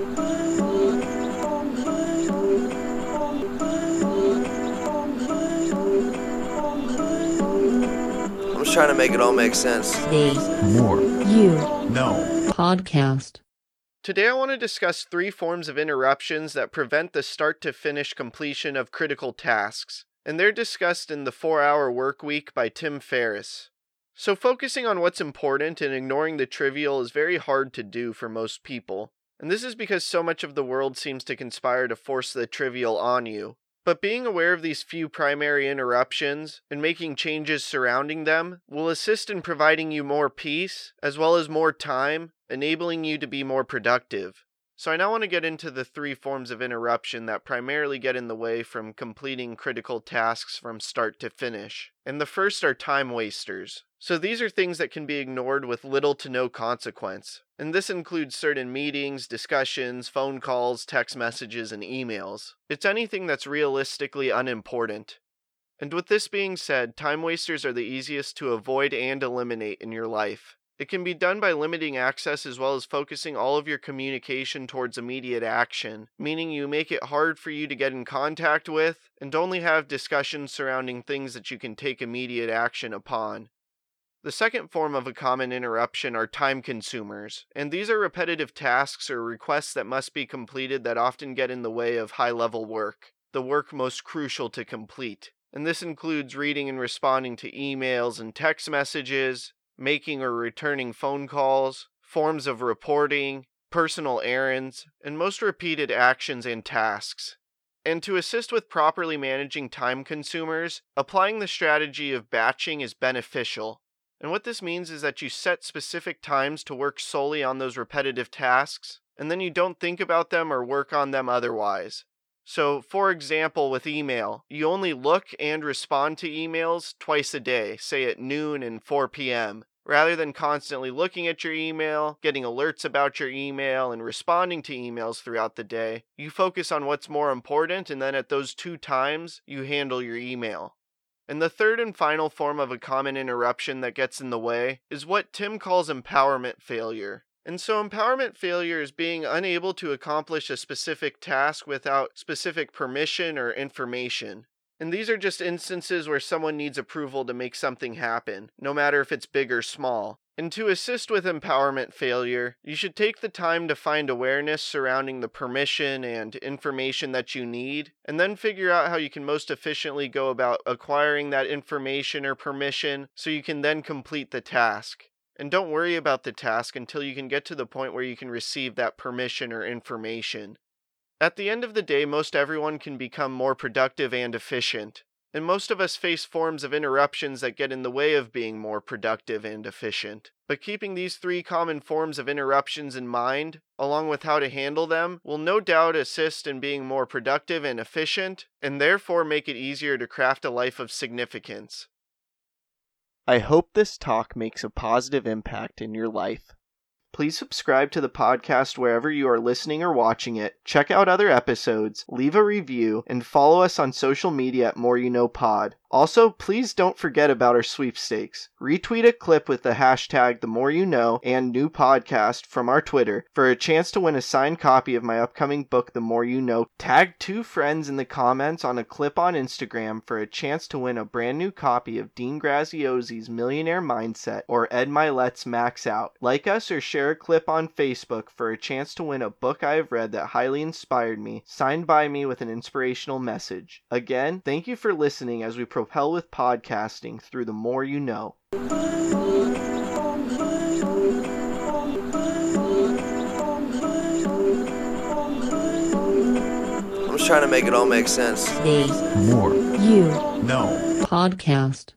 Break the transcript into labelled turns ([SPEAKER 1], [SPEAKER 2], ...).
[SPEAKER 1] I'm just trying to make it all make sense.
[SPEAKER 2] The
[SPEAKER 3] Moore.
[SPEAKER 2] You
[SPEAKER 3] Know.
[SPEAKER 2] Podcast.
[SPEAKER 4] Today, I want to discuss three forms of interruptions that prevent the start to finish completion of critical tasks, and they're discussed in The 4 Hour Work Week by Tim Ferriss. So, focusing on what's important and ignoring the trivial is very hard to do for most people, and this is because so much of the world seems to conspire to force the trivial on you. But being aware of these few primary interruptions and making changes surrounding them will assist in providing you more peace, as well as more time, enabling you to be more productive. So, I now want to get into the three forms of interruption that primarily get in the way from completing critical tasks from start to finish. And the first are time wasters. So, these are things that can be ignored with little to no consequence. And this includes certain meetings, discussions, phone calls, text messages, and emails. It's anything that's realistically unimportant. And with this being said, time wasters are the easiest to avoid and eliminate in your life. It can be done by limiting access as well as focusing all of your communication towards immediate action, meaning you make it hard for you to get in contact with and only have discussions surrounding things that you can take immediate action upon. The second form of a common interruption are time consumers, and these are repetitive tasks or requests that must be completed that often get in the way of high level work, the work most crucial to complete. And this includes reading and responding to emails and text messages, making or returning phone calls, forms of reporting, personal errands, and most repeated actions and tasks. And to assist with properly managing time consumers, applying the strategy of batching is beneficial. And what this means is that you set specific times to work solely on those repetitive tasks, and then you don't think about them or work on them otherwise. So, for example, with email, you only look and respond to emails twice a day, say at noon and 4 p.m. Rather than constantly looking at your email, getting alerts about your email, and responding to emails throughout the day, you focus on what's more important, and then at those two times, you handle your email. And the third and final form of a common interruption that gets in the way is what Tim calls empowerment failure. And so, empowerment failure is being unable to accomplish a specific task without specific permission or information. And these are just instances where someone needs approval to make something happen, no matter if it's big or small. And to assist with empowerment failure, you should take the time to find awareness surrounding the permission and information that you need, and then figure out how you can most efficiently go about acquiring that information or permission so you can then complete the task. And don't worry about the task until you can get to the point where you can receive that permission or information. At the end of the day, most everyone can become more productive and efficient, and most of us face forms of interruptions that get in the way of being more productive and efficient. But keeping these three common forms of interruptions in mind, along with how to handle them, will no doubt assist in being more productive and efficient, and therefore make it easier to craft a life of significance. I hope this talk makes a positive impact in your life. Please subscribe to the podcast wherever you are listening or watching it. Check out other episodes, leave a review, and follow us on social media at Moore You Know Pod. Also, please don't forget about our sweepstakes. Retweet a clip with the hashtag The Moore You Know and New Podcast from our Twitter for a chance to win a signed copy of my upcoming book, The Moore You Know. Tag two friends in the comments on a clip on Instagram for a chance to win a brand new copy of Dean Graziosi's Millionaire Mindset or Ed Mylett's Max Out. Like us or share a clip on Facebook for a chance to win a book I have read that highly inspired me, signed by me with an inspirational message. Again, thank you for listening as we propel with podcasting through the Moore you know.
[SPEAKER 1] I'm just trying to make it all make sense.
[SPEAKER 2] The
[SPEAKER 3] Moore.
[SPEAKER 2] You
[SPEAKER 3] Know.
[SPEAKER 2] Podcast.